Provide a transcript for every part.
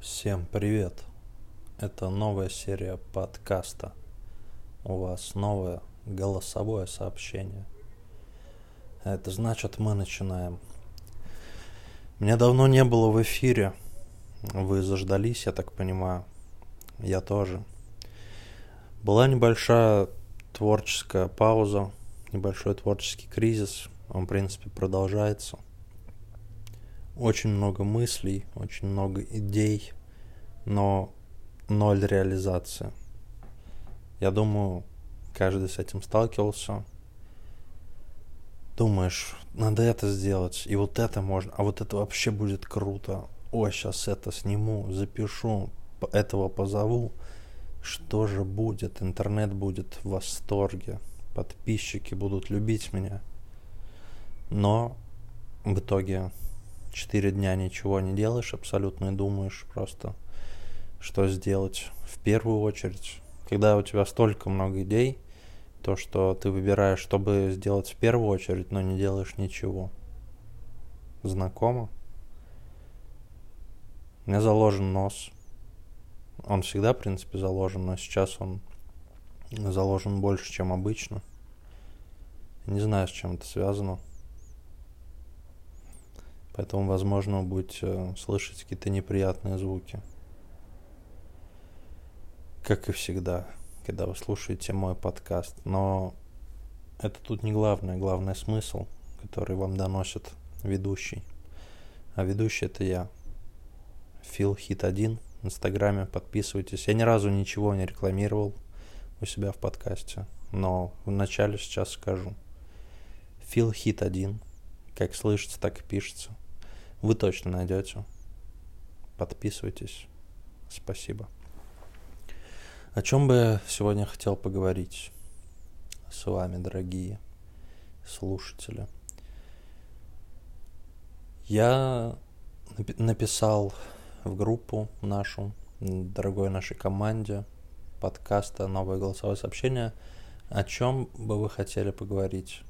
Всем привет! Это новая серия подкаста. У вас новое голосовое сообщение. Это значит, мы начинаем. Меня давно не было в эфире. Вы заждались, я так понимаю. Я тоже. Была небольшая творческая пауза, небольшой творческий кризис. Он, в принципе, продолжается – очень много мыслей, очень много идей, но ноль реализации. Я думаю, каждый с этим сталкивался. Думаешь, надо это сделать, и вот это можно, а вот это вообще будет круто. Ой, сейчас это сниму, запишу, этого позову. Что же будет? Интернет будет в восторге, подписчики будут любить меня. Но в итоге четыре дня ничего не делаешь абсолютно и думаешь просто, что сделать в первую очередь. Когда у тебя столько много идей, то, что ты выбираешь, чтобы сделать в первую очередь, но не делаешь ничего. Знакомо? У меня заложен нос. Он всегда, в принципе, заложен, но сейчас он заложен больше, чем обычно. Не знаю, с чем это связано. Поэтому, возможно, вы будете э, слышать какие-то неприятные звуки. Как и всегда, когда вы слушаете мой подкаст. Но это тут не главное. Главный смысл, который вам доносит ведущий. А ведущий это я. Фил Хит 1 в Инстаграме. Подписывайтесь. Я ни разу ничего не рекламировал у себя в подкасте. Но вначале сейчас скажу. Фил Хит 1 как слышится, так и пишется. Вы точно найдете. Подписывайтесь. Спасибо. О чем бы я сегодня хотел поговорить с вами, дорогие слушатели? Я написал в группу нашу, дорогой нашей команде подкаста «Новое голосовое сообщение», о чем бы вы хотели поговорить.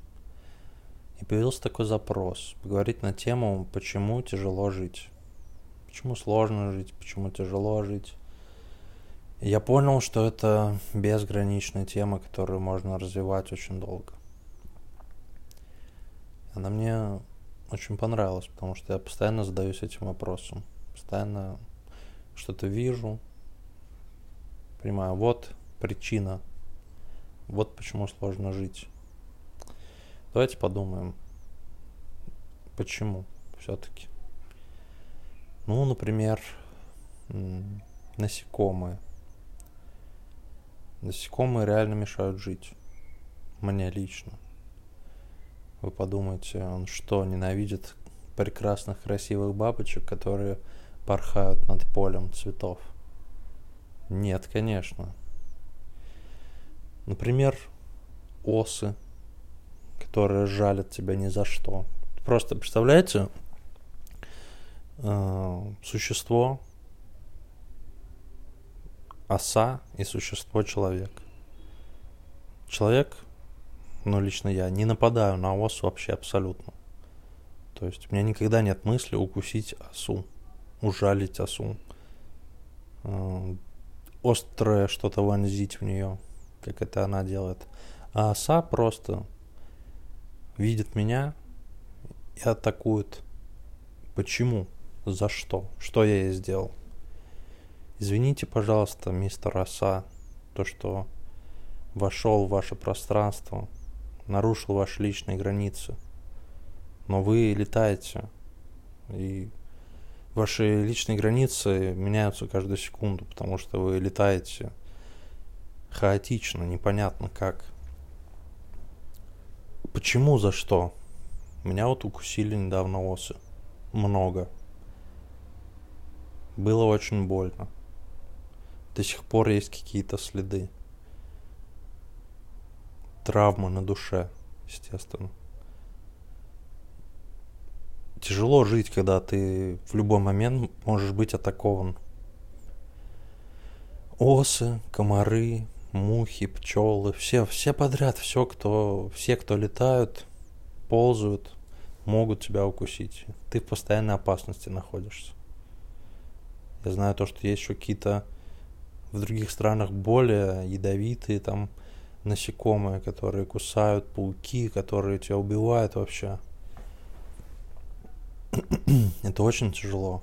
И появился такой запрос, поговорить на тему, почему тяжело жить. Почему сложно жить, почему тяжело жить. И я понял, что это безграничная тема, которую можно развивать очень долго. Она мне очень понравилась, потому что я постоянно задаюсь этим вопросом. Постоянно что-то вижу, понимаю, вот причина, вот почему сложно жить. Давайте подумаем, почему все-таки. Ну, например, насекомые. Насекомые реально мешают жить. Мне лично. Вы подумайте, он что, ненавидит прекрасных, красивых бабочек, которые порхают над полем цветов? Нет, конечно. Например, осы – которые жалят тебя ни за что. Просто представляете, э, существо оса и существо человек. Человек, ну лично я, не нападаю на осу вообще абсолютно. То есть у меня никогда нет мысли укусить осу, ужалить осу, э, острое что-то вонзить в нее, как это она делает. А оса просто видит меня и атакует. Почему? За что? Что я ей сделал? Извините, пожалуйста, мистер Оса, то, что вошел в ваше пространство, нарушил ваши личные границы. Но вы летаете, и ваши личные границы меняются каждую секунду, потому что вы летаете хаотично, непонятно как. Почему, за что? Меня вот укусили недавно осы. Много. Было очень больно. До сих пор есть какие-то следы. Травмы на душе, естественно. Тяжело жить, когда ты в любой момент можешь быть атакован. Осы, комары, мухи, пчелы, все, все подряд, все, кто, все, кто летают, ползают, могут тебя укусить. Ты в постоянной опасности находишься. Я знаю то, что есть еще какие-то в других странах более ядовитые там насекомые, которые кусают, пауки, которые тебя убивают вообще. Это очень тяжело.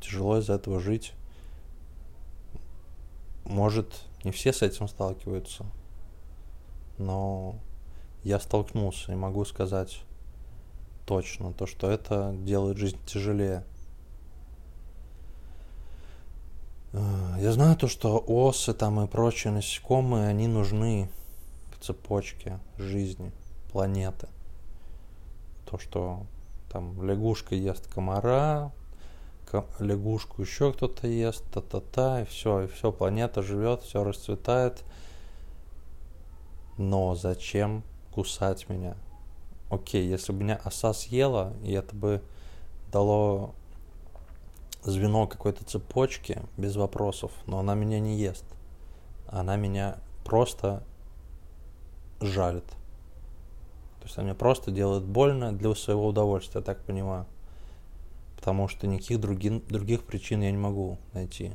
Тяжело из-за этого жить. Может, не все с этим сталкиваются, но я столкнулся и могу сказать точно то, что это делает жизнь тяжелее. Э, я знаю то, что осы там и прочие насекомые, они нужны в цепочке жизни планеты. То, что там лягушка ест комара, лягушку еще кто-то ест, та-та-та, и все, и все, планета живет, все расцветает. Но зачем кусать меня? Окей, если бы меня оса съела, и это бы дало звено какой-то цепочки без вопросов, но она меня не ест. Она меня просто жалит. То есть она мне просто делает больно для своего удовольствия, я так понимаю. Потому что никаких других, других причин я не могу найти.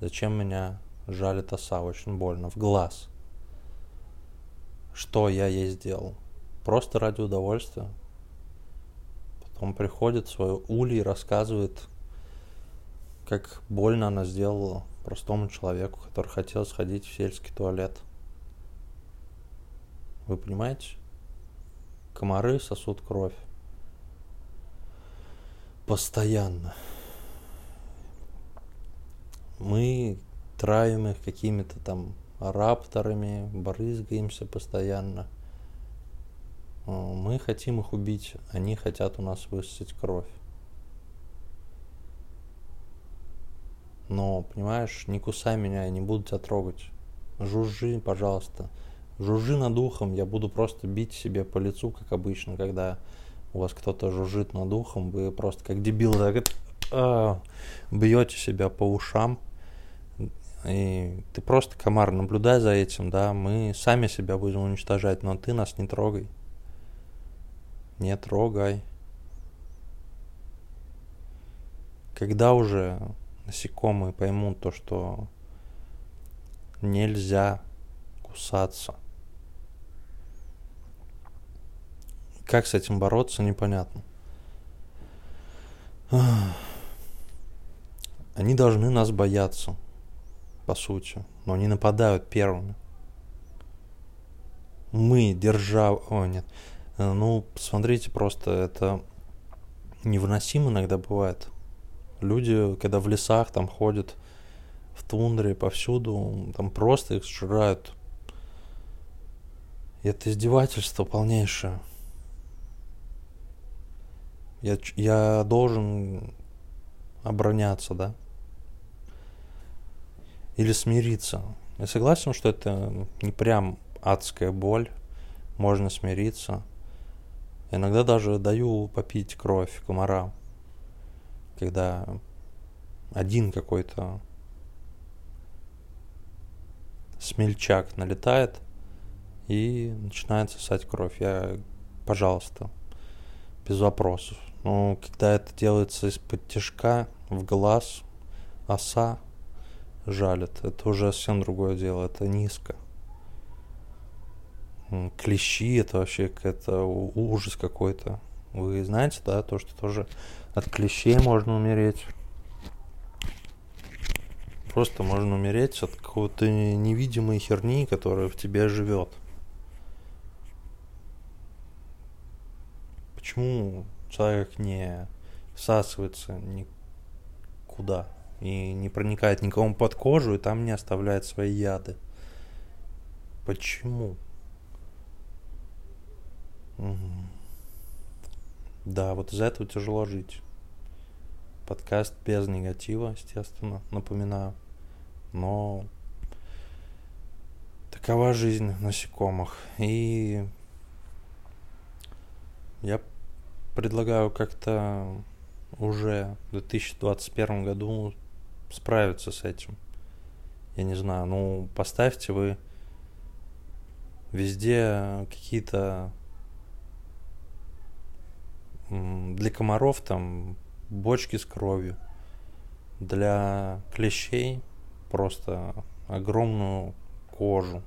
Зачем меня жалит оса очень больно, в глаз. Что я ей сделал? Просто ради удовольствия. Потом приходит свою улей и рассказывает, как больно она сделала простому человеку, который хотел сходить в сельский туалет. Вы понимаете? Комары сосут кровь. Постоянно. Мы травим их какими-то там рапторами, брызгаемся постоянно. Мы хотим их убить, они хотят у нас высосать кровь. Но, понимаешь, не кусай меня, я не буду тебя трогать. Жужжи, пожалуйста. Жужжи над ухом, я буду просто бить себе по лицу, как обычно, когда у вас кто-то жужжит над ухом, вы просто как дебил так а, бьете себя по ушам. И ты просто, комар, наблюдай за этим, да, мы сами себя будем уничтожать, но ты нас не трогай. Не трогай. Когда уже насекомые поймут то, что нельзя кусаться. Как с этим бороться, непонятно. Они должны нас бояться, по сути, но они нападают первыми. Мы, держава... О, нет. Ну, смотрите, просто это невыносимо иногда бывает. Люди, когда в лесах там ходят, в тундре, повсюду, там просто их сжирают. И это издевательство полнейшее. Я, я должен обороняться, да? Или смириться. Я согласен, что это не прям адская боль. Можно смириться. Иногда даже даю попить кровь комара когда один какой-то смельчак налетает и начинает сосать кровь. Я, пожалуйста, без вопросов. Но когда это делается из-под тяжка в глаз, оса жалит, это уже совсем другое дело, это низко. Клещи, это вообще какой-то ужас какой-то. Вы знаете, да, то, что тоже от клещей можно умереть. Просто можно умереть от какой-то невидимой херни, которая в тебе живет. Почему человек не всасывается никуда и не проникает никому под кожу и там не оставляет свои яды? Почему? Угу. Да, вот из-за этого тяжело жить. Подкаст без негатива, естественно, напоминаю. Но такова жизнь насекомых. И я предлагаю как-то уже в 2021 году справиться с этим. Я не знаю, ну поставьте вы везде какие-то для комаров там бочки с кровью. для клещей просто огромную кожу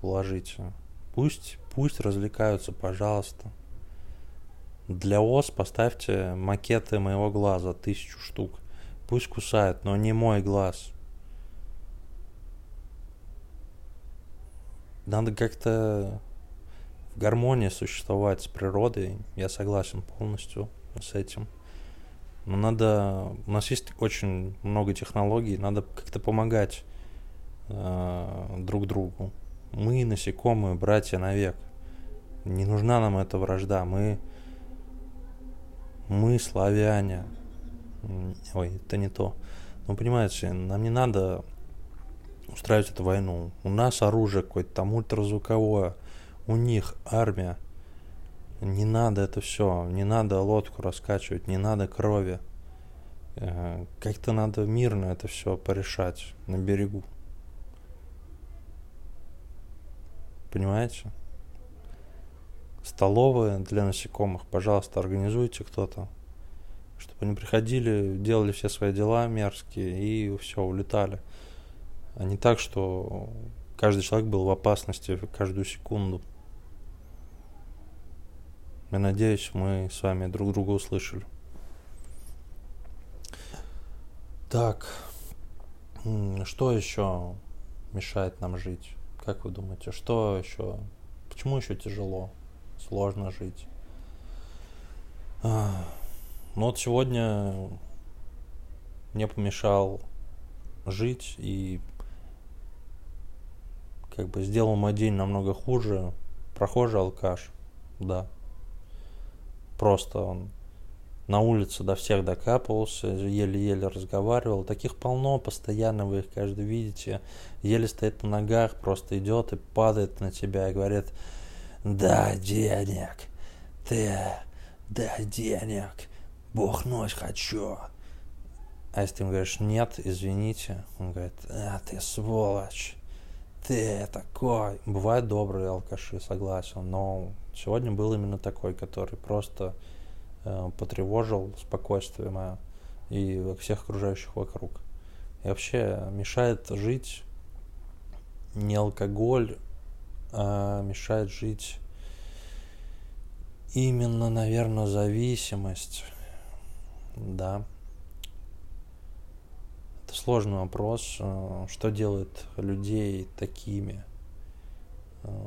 положите. Пусть, пусть развлекаются, пожалуйста. Для ос поставьте макеты моего глаза, тысячу штук. Пусть кусает, но не мой глаз. Надо как-то в гармонии существовать с природой. Я согласен полностью с этим. Но надо... У нас есть очень много технологий, надо как-то помогать э, друг другу. Мы насекомые, братья навек. Не нужна нам эта вражда. Мы, мы славяне. Ой, это не то. Ну, понимаете, нам не надо устраивать эту войну. У нас оружие какое-то там ультразвуковое. У них армия. Не надо это все, не надо лодку раскачивать, не надо крови. Э, как-то надо мирно это все порешать на берегу. Понимаете? Столовые для насекомых, пожалуйста, организуйте кто-то. Чтобы они приходили, делали все свои дела мерзкие и все, улетали. А не так, что каждый человек был в опасности каждую секунду. Я надеюсь, мы с вами друг друга услышали. Так, что еще мешает нам жить? Как вы думаете, что еще? Почему еще тяжело, сложно жить? А, ну вот сегодня мне помешал жить и как бы сделал мой день намного хуже. Прохожий алкаш, да. Просто он на улице до всех докапывался, еле-еле разговаривал. Таких полно, постоянно вы их каждый видите. Еле стоит на ногах, просто идет и падает на тебя и говорит, да, денег, ты, да, денег, бухнуть хочу. А если ты ему говоришь, нет, извините, он говорит, а, ты сволочь, ты такой. Бывают добрые алкаши, согласен, но сегодня был именно такой, который просто э, потревожил спокойствие мое и всех окружающих вокруг. И вообще мешает жить не алкоголь, а мешает жить именно, наверное, зависимость. Да. Это сложный вопрос. Э, что делает людей такими? Э,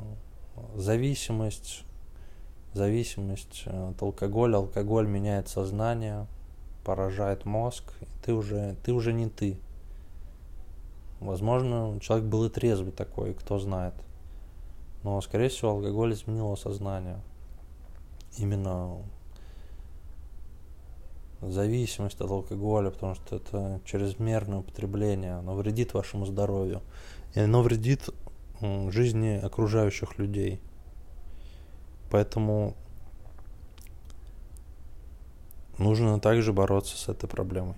зависимость, зависимость от алкоголя. Алкоголь меняет сознание, поражает мозг. И ты уже, ты уже не ты. Возможно, человек был и трезвый такой, кто знает. Но, скорее всего, алкоголь изменил сознание. Именно зависимость от алкоголя, потому что это чрезмерное употребление, оно вредит вашему здоровью. И оно вредит жизни окружающих людей. Поэтому нужно также бороться с этой проблемой.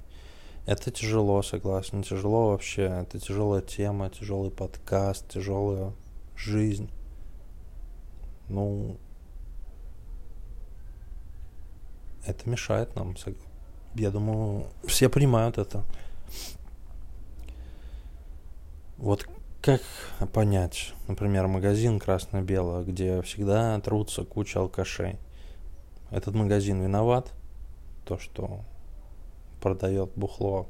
Это тяжело, согласен. Тяжело вообще. Это тяжелая тема, тяжелый подкаст, тяжелая жизнь. Ну, это мешает нам. Я думаю, все понимают это. Вот как понять, например, магазин красно-бело, где всегда трутся куча алкашей. Этот магазин виноват, то, что продает бухло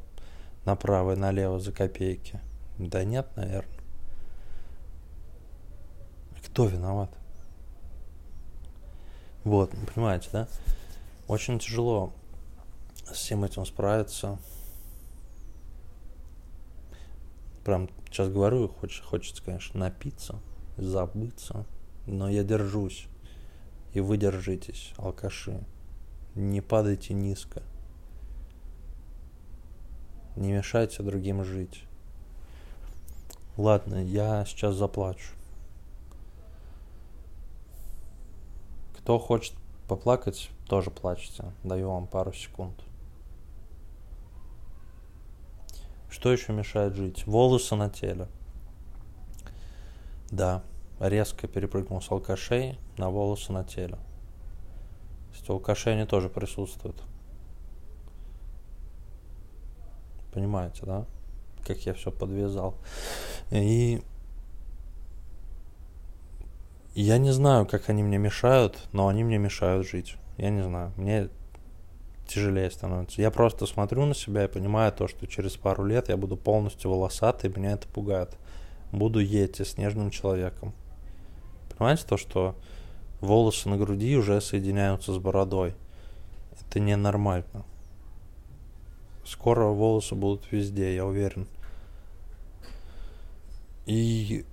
направо и налево за копейки. Да нет, наверное. Кто виноват? Вот, понимаете, да? Очень тяжело с всем этим справиться. Прям сейчас говорю, хочется, хочется, конечно, напиться, забыться, но я держусь. И вы держитесь, алкаши. Не падайте низко. Не мешайте другим жить. Ладно, я сейчас заплачу. Кто хочет поплакать, тоже плачьте. Даю вам пару секунд. Что еще мешает жить? Волосы на теле. Да, резко перепрыгнул с алкашей на волосы на теле. То есть алкаши они тоже присутствуют. Понимаете, да? Как я все подвязал. И я не знаю, как они мне мешают, но они мне мешают жить. Я не знаю. Мне тяжелее становится. Я просто смотрю на себя и понимаю то, что через пару лет я буду полностью волосатый, меня это пугает. Буду Йети, снежным человеком. Понимаете то, что волосы на груди уже соединяются с бородой? Это ненормально. Скоро волосы будут везде, я уверен. И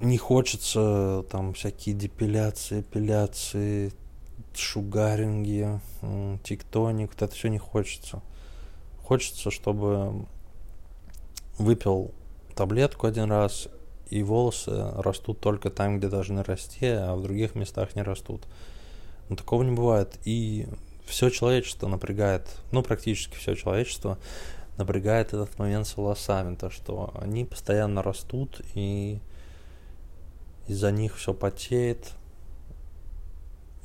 не хочется там всякие депиляции, эпиляции, шугаринги, тиктоник, вот это все не хочется. Хочется, чтобы выпил таблетку один раз, и волосы растут только там, где должны расти, а в других местах не растут. Но такого не бывает. И все человечество напрягает, ну, практически все человечество напрягает этот момент с волосами, то, что они постоянно растут, и из-за них все потеет,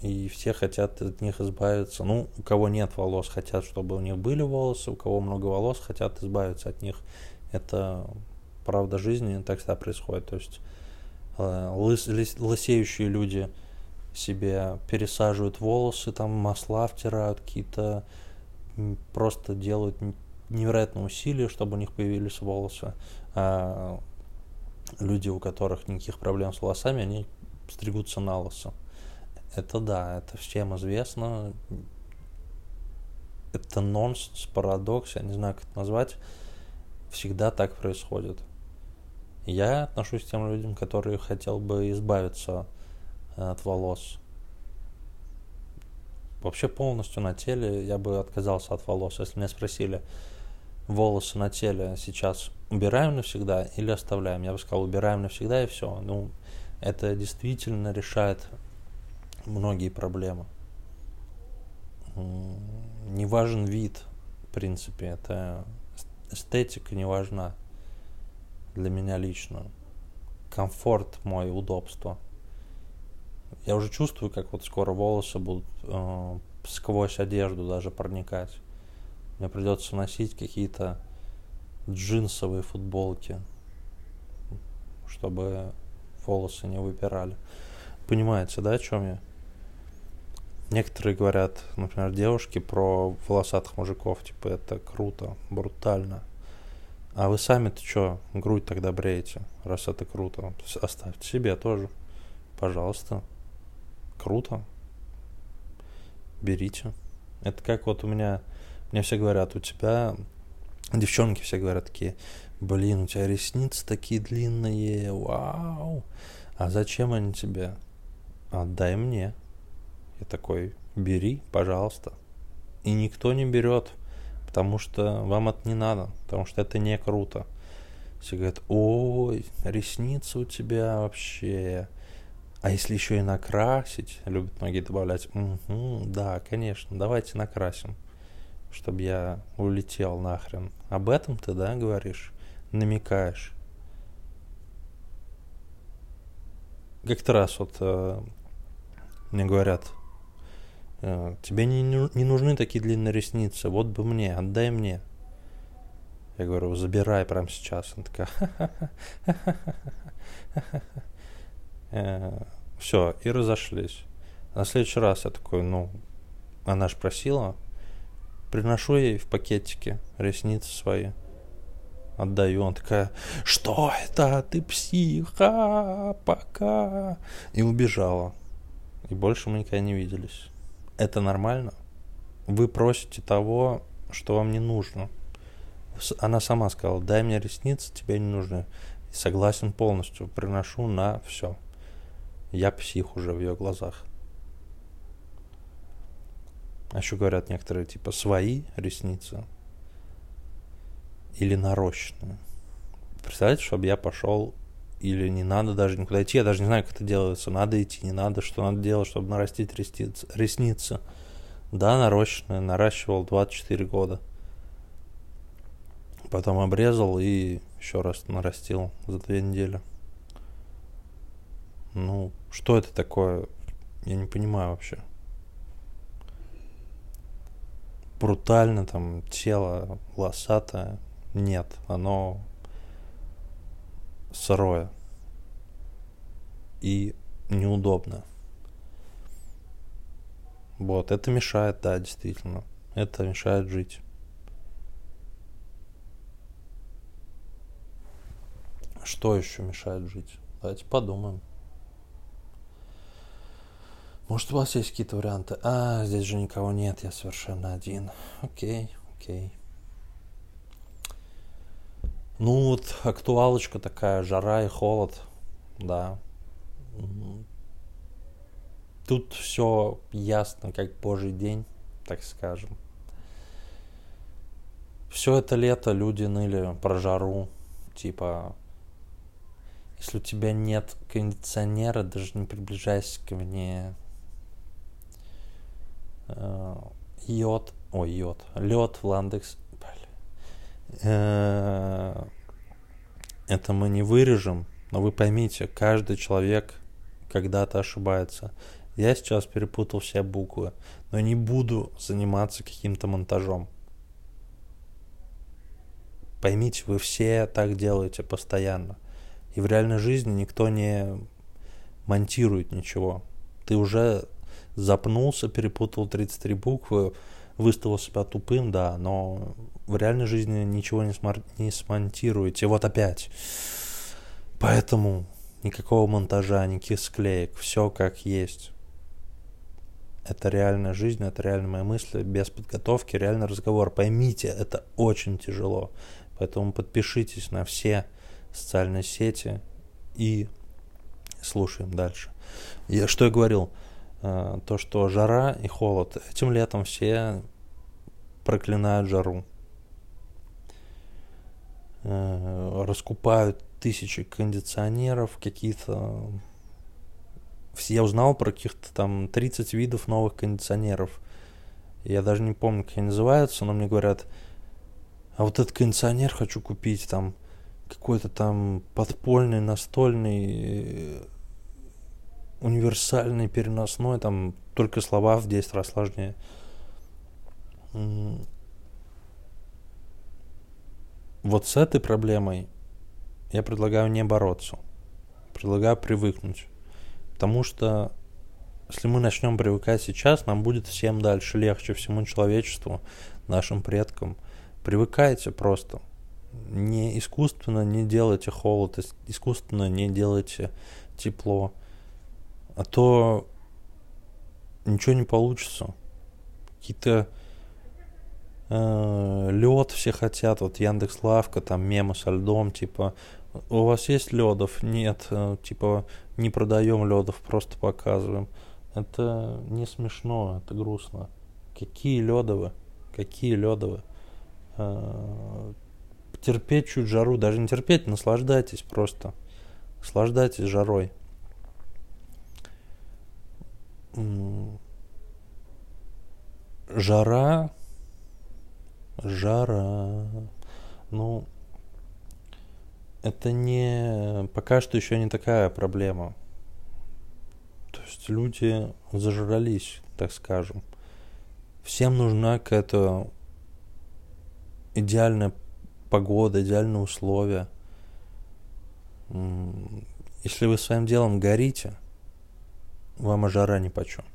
и все хотят от них избавиться. Ну, у кого нет волос, хотят, чтобы у них были волосы, у кого много волос, хотят избавиться от них. Это правда жизни, так всегда происходит. То есть э, лыс, лыс, лысеющие люди себе пересаживают волосы, там масла втирают, какие-то просто делают невероятные усилия, чтобы у них появились волосы. А люди, у которых никаких проблем с волосами, они стригутся на лысо. Это да, это всем известно. Это нонсенс, парадокс, я не знаю, как это назвать. Всегда так происходит. Я отношусь к тем людям, которые хотел бы избавиться от волос. Вообще полностью на теле я бы отказался от волос. Если меня спросили, волосы на теле сейчас убираем навсегда или оставляем, я бы сказал, убираем навсегда и все. Ну, это действительно решает многие проблемы. Не важен вид, в принципе, это эстетика не важна для меня лично. Комфорт мой, удобство. Я уже чувствую, как вот скоро волосы будут э, сквозь одежду даже проникать. Мне придется носить какие-то джинсовые футболки, чтобы волосы не выпирали. Понимаете, да, о чем я? Некоторые говорят, например, девушки про волосатых мужиков, типа это круто, брутально. А вы сами-то что, грудь тогда бреете, раз это круто? Оставьте себе тоже, пожалуйста. Круто. Берите. Это как вот у меня, мне все говорят, у тебя, девчонки все говорят такие, блин, у тебя ресницы такие длинные, вау. А зачем они тебе? Отдай мне. Я такой, бери, пожалуйста. И никто не берет, потому что вам это не надо, потому что это не круто. Все говорят, ой, ресницы у тебя вообще. А если еще и накрасить, любят многие добавлять, угу, да, конечно, давайте накрасим, чтобы я улетел нахрен. Об этом ты, да, говоришь, намекаешь. Как-то раз вот э, мне говорят, Э, тебе не, не нужны такие длинные ресницы, вот бы мне, отдай мне. Я говорю, забирай прямо сейчас. Она такая, э, все, и разошлись. На следующий раз я такой, ну, она же просила, приношу ей в пакетике ресницы свои, отдаю. Она такая, что это, ты психа, пока. И убежала. И больше мы никогда не виделись это нормально. Вы просите того, что вам не нужно. Она сама сказала, дай мне ресницы, тебе не нужны. И согласен полностью, приношу на все. Я псих уже в ее глазах. А еще говорят некоторые, типа, свои ресницы или нарощенные. Представляете, чтобы я пошел или не надо даже никуда идти. Я даже не знаю, как это делается. Надо идти, не надо, что надо делать, чтобы нарастить ресницы. ресницы. Да, нарощенные, наращивал 24 года. Потом обрезал и еще раз нарастил за две недели. Ну, что это такое? Я не понимаю вообще. Брутально, там, тело волосатое. Нет, оно сырое и неудобно. Вот, это мешает, да, действительно. Это мешает жить. Что еще мешает жить? Давайте подумаем. Может, у вас есть какие-то варианты? А, здесь же никого нет, я совершенно один. Окей, окей. Ну вот актуалочка такая, жара и холод, да. Тут все ясно, как божий день, так скажем. Все это лето люди ныли про жару, типа, если у тебя нет кондиционера, даже не приближайся ко мне. Э, йод, ой, йод, лед в Ландекс, Э, это мы не вырежем, но вы поймите, каждый человек когда-то ошибается. Я сейчас перепутал все буквы, но не буду заниматься каким-то монтажом. Поймите, вы все так делаете постоянно. И в реальной жизни никто не монтирует ничего. Ты уже запнулся, перепутал 33 буквы, выставил себя тупым, да, но в реальной жизни ничего не, смар- не смонтируете. Вот опять. Поэтому никакого монтажа, никаких склеек. Все как есть. Это реальная жизнь, это реальные мои мысли, без подготовки, реальный разговор. Поймите, это очень тяжело. Поэтому подпишитесь на все социальные сети и слушаем дальше. Я, что я говорил? А, то, что жара и холод. Этим летом все проклинают жару. Э, раскупают тысячи кондиционеров, какие-то... Я узнал про каких-то там 30 видов новых кондиционеров. Я даже не помню, как они называются, но мне говорят, а вот этот кондиционер хочу купить, там какой-то там подпольный, настольный, э, универсальный, переносной, там только слова в 10 раз сложнее. Вот с этой проблемой я предлагаю не бороться. Предлагаю привыкнуть. Потому что если мы начнем привыкать сейчас, нам будет всем дальше легче, всему человечеству, нашим предкам. Привыкайте просто. Не искусственно не делайте холод, искусственно не делайте тепло. А то ничего не получится. Какие-то э, лед все хотят, вот Яндекс Лавка, там мемы со льдом, типа, у вас есть ледов? Нет, э, типа, не продаем ледов, просто показываем. Это не смешно, это грустно. Какие ледовы? Какие ледовы? Э, терпеть чуть жару, даже не терпеть, наслаждайтесь просто. Наслаждайтесь жарой. Жара Жара. Ну, это не... Пока что еще не такая проблема. То есть люди зажрались, так скажем. Всем нужна какая-то идеальная погода, идеальные условия. Если вы своим делом горите, вам и жара ни почем.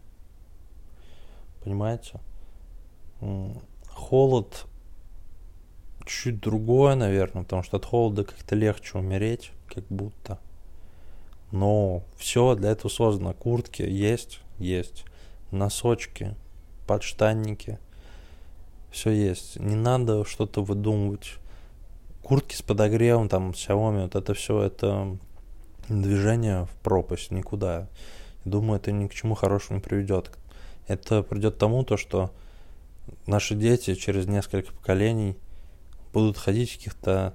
Понимаете? Холод чуть другое, наверное, потому что от холода как-то легче умереть, как будто. Но все для этого создано. Куртки есть, есть. Носочки, подштанники. Все есть. Не надо что-то выдумывать. Куртки с подогревом, там, Xiaomi, вот это все, это движение в пропасть, никуда. Думаю, это ни к чему хорошему не приведет. Это придет к тому, то, что наши дети через несколько поколений будут ходить в каких-то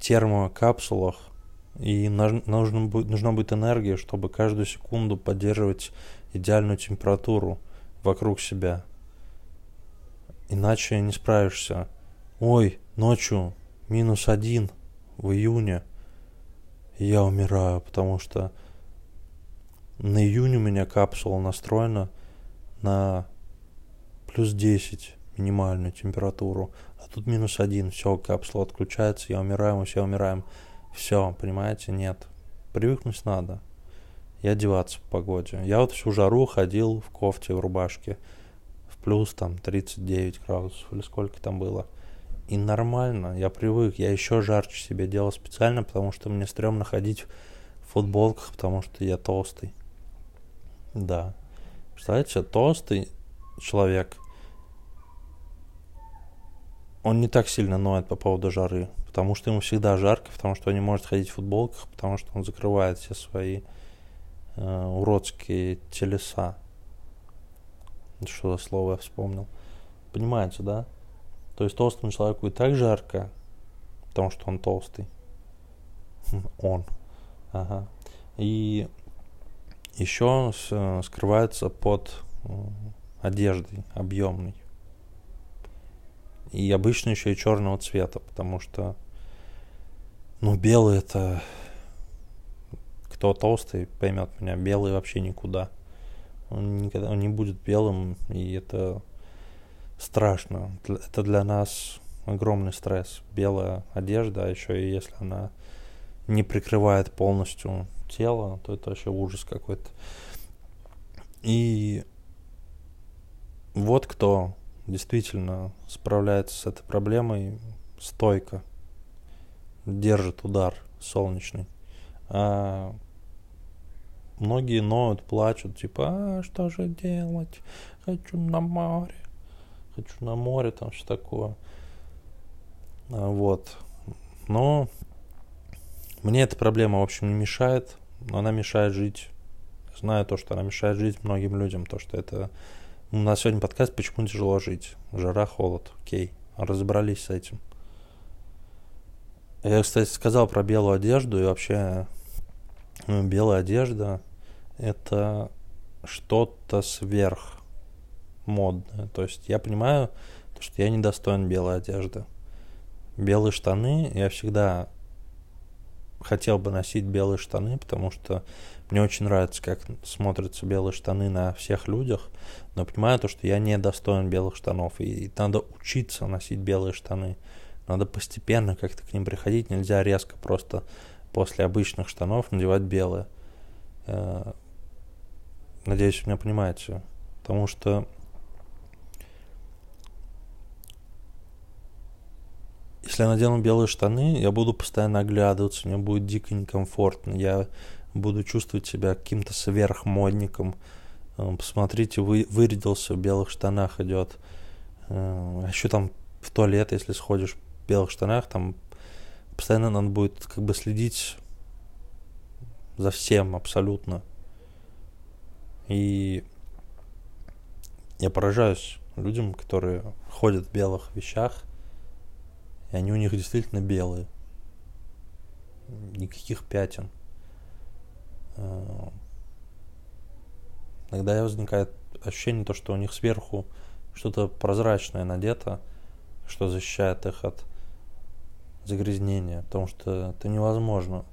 термокапсулах, и нужно будет, нужна будет энергия, чтобы каждую секунду поддерживать идеальную температуру вокруг себя. Иначе не справишься. Ой, ночью минус один в июне. я умираю, потому что на июнь у меня капсула настроена на плюс 10 минимальную температуру, а тут минус один, все, капсула отключается, я умираю, мы все умираем. Все, понимаете, нет. Привыкнуть надо и одеваться по погоде. Я вот всю жару ходил в кофте, в рубашке, в плюс там 39 градусов или сколько там было. И нормально, я привык, я еще жарче себе делал специально, потому что мне стрёмно ходить в футболках, потому что я толстый. Да. Представляете, толстый человек, он не так сильно ноет по поводу жары, потому что ему всегда жарко, потому что он не может ходить в футболках, потому что он закрывает все свои э, уродские телеса. Что за слово я вспомнил. Понимаете, да? То есть толстому человеку и так жарко, потому что он толстый. Он. Ага. И еще скрывается под одеждой объемной. И обычно еще и черного цвета, потому что, ну, белый это... Кто толстый, поймет меня, белый вообще никуда. Он никогда он не будет белым, и это страшно. Это для нас огромный стресс. Белая одежда, а еще и если она не прикрывает полностью тело, то это вообще ужас какой-то. И вот кто действительно справляется с этой проблемой стойко, держит удар солнечный. А многие ноют, плачут, типа, а что же делать? Хочу на море. Хочу на море, там все такое. А, вот. Но мне эта проблема, в общем, не мешает. Но она мешает жить. Знаю то, что она мешает жить многим людям. То, что это у нас сегодня подкаст «Почему тяжело жить?» Жара, холод. Окей. Разобрались с этим. Я, кстати, сказал про белую одежду. И вообще ну, белая одежда – это что-то сверх модное. То есть я понимаю, что я недостоин белой одежды. Белые штаны я всегда хотел бы носить белые штаны, потому что мне очень нравится, как смотрятся белые штаны на всех людях, но понимаю то, что я не достоин белых штанов, и надо учиться носить белые штаны. Надо постепенно как-то к ним приходить, нельзя резко просто после обычных штанов надевать белые. Э, надеюсь, вы меня понимаете. Потому что если я надену белые штаны, я буду постоянно оглядываться, мне будет дико некомфортно. Я буду чувствовать себя каким-то сверхмодником. Э, посмотрите, вы, вырядился в белых штанах идет. Э, а еще там в туалет, если сходишь в белых штанах, там постоянно надо будет как бы следить за всем абсолютно. И я поражаюсь людям, которые ходят в белых вещах, и они у них действительно белые. Никаких пятен. Э, иногда возникает ощущение, то, что у них сверху что-то прозрачное надето, что защищает их от загрязнения, потому что это невозможно.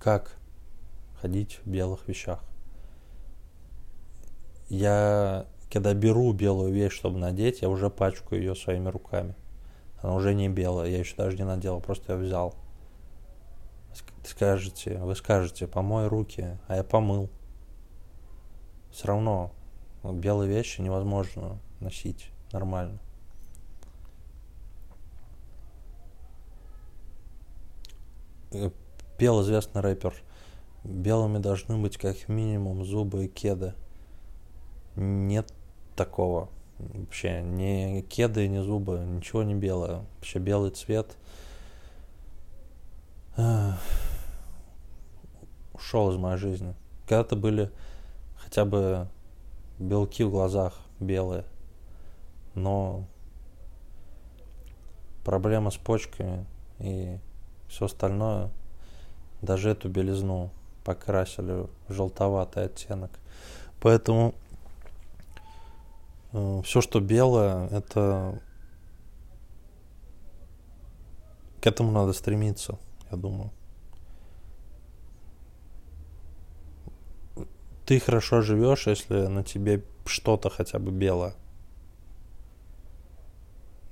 Как ходить в белых вещах? Я, когда беру белую вещь, чтобы надеть, я уже пачкаю ее своими руками. Она уже не белая, я еще даже не надел, просто я взял скажете, вы скажете, помой руки, а я помыл. Все равно белые вещи невозможно носить нормально. Э, пел известный рэпер. Белыми должны быть как минимум зубы и кеды. Нет такого. Вообще, ни кеды, ни зубы, ничего не белое. Вообще белый цвет. Ушел из моей жизни. Когда-то были хотя бы белки в глазах белые, но проблема с почками и все остальное, даже эту белизну покрасили в желтоватый оттенок. Поэтому все, что белое, это к этому надо стремиться, я думаю. ты хорошо живешь, если на тебе что-то хотя бы белое.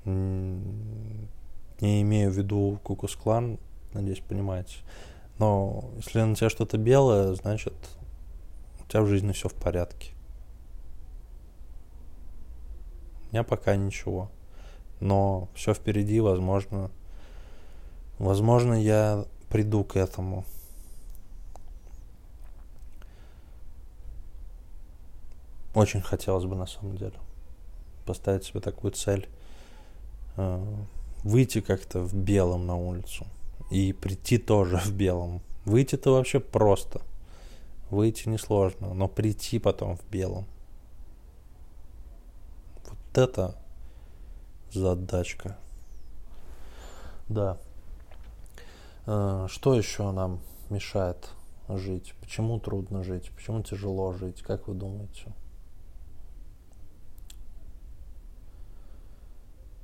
Не имею в виду Кукус-клан, надеюсь, понимаете. Но если на тебя что-то белое, значит, у тебя в жизни все в порядке. У меня пока ничего. Но все впереди, возможно. Возможно, я приду к этому. Очень хотелось бы на самом деле поставить себе такую цель э, выйти как-то в белом на улицу и прийти тоже в белом. Выйти-то вообще просто. Выйти несложно, но прийти потом в белом. Это задачка. Да. Э, что еще нам мешает жить? Почему трудно жить? Почему тяжело жить? Как вы думаете?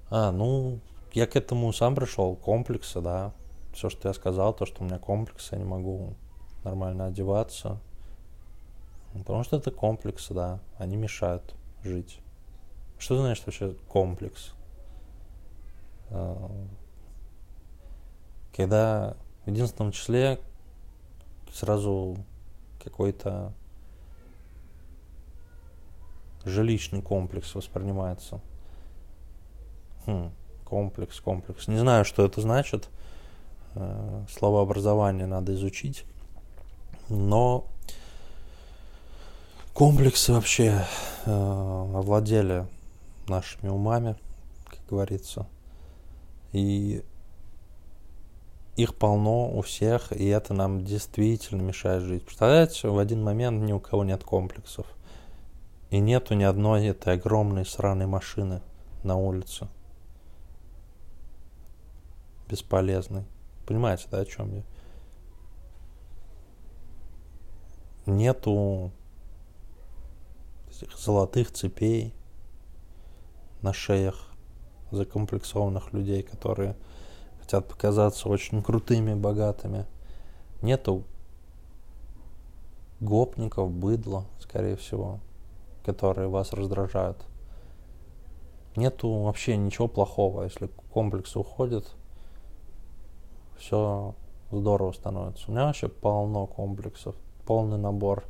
А, ну, я к этому сам пришел, комплексы, да. Все, что я сказал, то, что у меня комплексы, я не могу нормально одеваться. Потому что это комплексы, да, они мешают жить. Что значит вообще комплекс? А, когда в единственном числе сразу какой-то жилищный комплекс воспринимается – Хм, комплекс, комплекс. Не знаю, что это значит. Э, словообразование надо изучить. Но комплексы вообще э, овладели нашими умами, как говорится. И их полно у всех, и это нам действительно мешает жить. Представляете, в один момент ни у кого нет комплексов. И нету ни одной этой огромной сраной машины на улице бесполезный. Понимаете, да, о чем я? Нету золотых цепей на шеях закомплексованных людей, которые хотят показаться очень крутыми, богатыми. Нету гопников, быдла, скорее всего, которые вас раздражают. Нету вообще ничего плохого, если комплексы уходят – все здорово становится. У меня вообще полно комплексов, полный набор.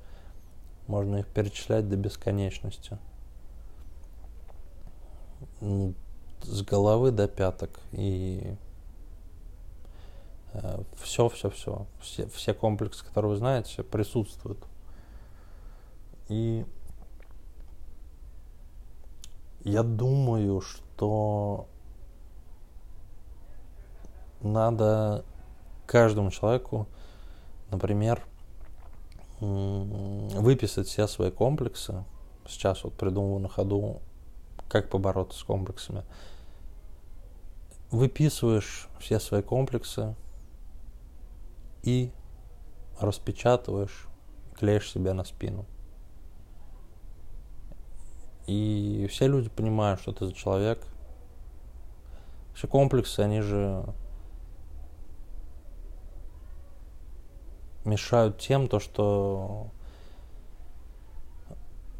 Можно их перечислять до бесконечности. С головы до пяток. И все, все, все. Все, все комплексы, которые вы знаете, присутствуют. И я думаю, что надо каждому человеку, например, выписать все свои комплексы. Сейчас вот придумываю на ходу, как побороться с комплексами. Выписываешь все свои комплексы и распечатываешь, клеишь себя на спину. И все люди понимают, что ты за человек. Все комплексы, они же мешают тем, то, что,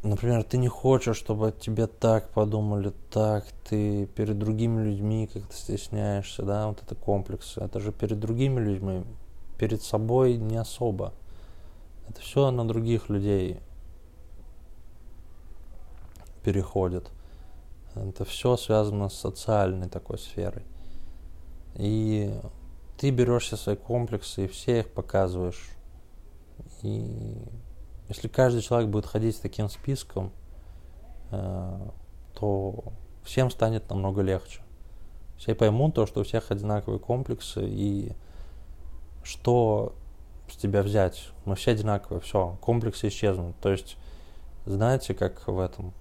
например, ты не хочешь, чтобы о тебе так подумали, так, ты перед другими людьми как-то стесняешься, да, вот это комплекс. Это же перед другими людьми, перед собой не особо. Это все на других людей переходит. Это все связано с социальной такой сферой. И ты берешь все свои комплексы и все их показываешь и если каждый человек будет ходить с таким списком, э, то всем станет намного легче. Все поймут то, что у всех одинаковые комплексы, и что с тебя взять. Мы все одинаковые, все, комплексы исчезнут. То есть, знаете, как в этом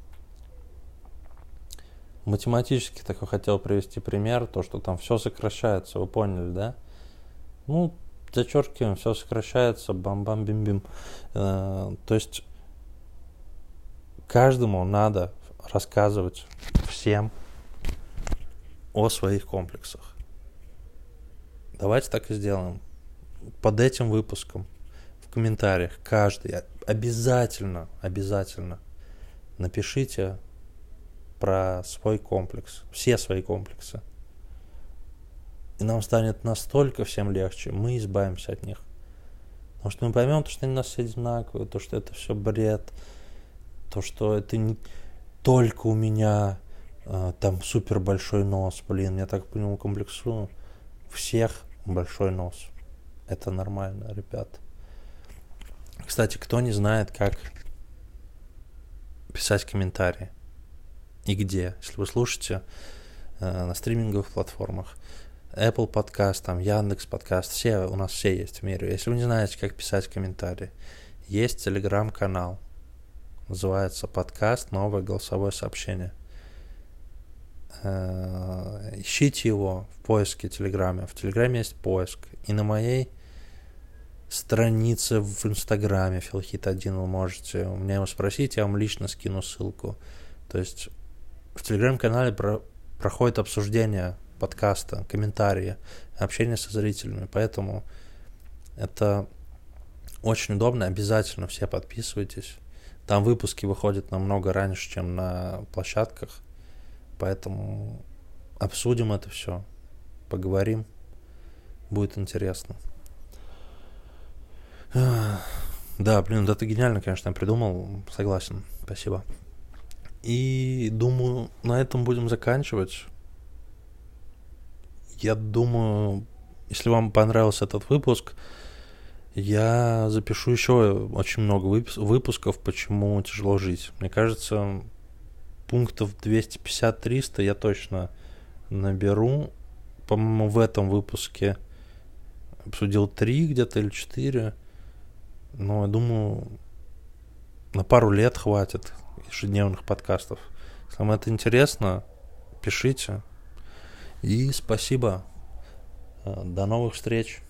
математически такой хотел привести пример, то, что там все сокращается, вы поняли, да? Ну, зачеркиваем, все сокращается, бам-бам-бим-бим. Э, то есть каждому надо рассказывать всем о своих комплексах. Давайте так и сделаем. Под этим выпуском в комментариях каждый обязательно, обязательно напишите про свой комплекс, все свои комплексы. И нам станет настолько всем легче, мы избавимся от них. Потому что мы поймем, то, что они у нас все одинаковые, то, что это все бред, то, что это не только у меня э, там супер большой нос, блин, я так по нему комплексую. Всех большой нос. Это нормально, ребят. Кстати, кто не знает, как писать комментарии и где, если вы слушаете э, на стриминговых платформах, Apple подкаст, там, Яндекс подкаст, все, у нас все есть в мире. Если вы не знаете, как писать комментарии, есть телеграм-канал, называется подкаст «Новое голосовое сообщение». Э, ищите его в поиске Телеграме. В Телеграме есть поиск. И на моей странице в Инстаграме Филхит1 вы можете у меня его спросить, я вам лично скину ссылку. То есть в Телеграм-канале про проходит обсуждение подкаста, комментарии, общение со зрителями. Поэтому это очень удобно. Обязательно все подписывайтесь. Там выпуски выходят намного раньше, чем на площадках. Поэтому обсудим это все. Поговорим. Будет интересно. Да, блин, это гениально, конечно, я придумал. Согласен. Спасибо. И думаю, на этом будем заканчивать. Я думаю, если вам понравился этот выпуск, я запишу еще очень много выпусков, почему тяжело жить. Мне кажется, пунктов 250-300 я точно наберу. По-моему, в этом выпуске обсудил 3 где-то или 4. Но я думаю, на пару лет хватит ежедневных подкастов. Если вам это интересно, пишите. И спасибо. До новых встреч.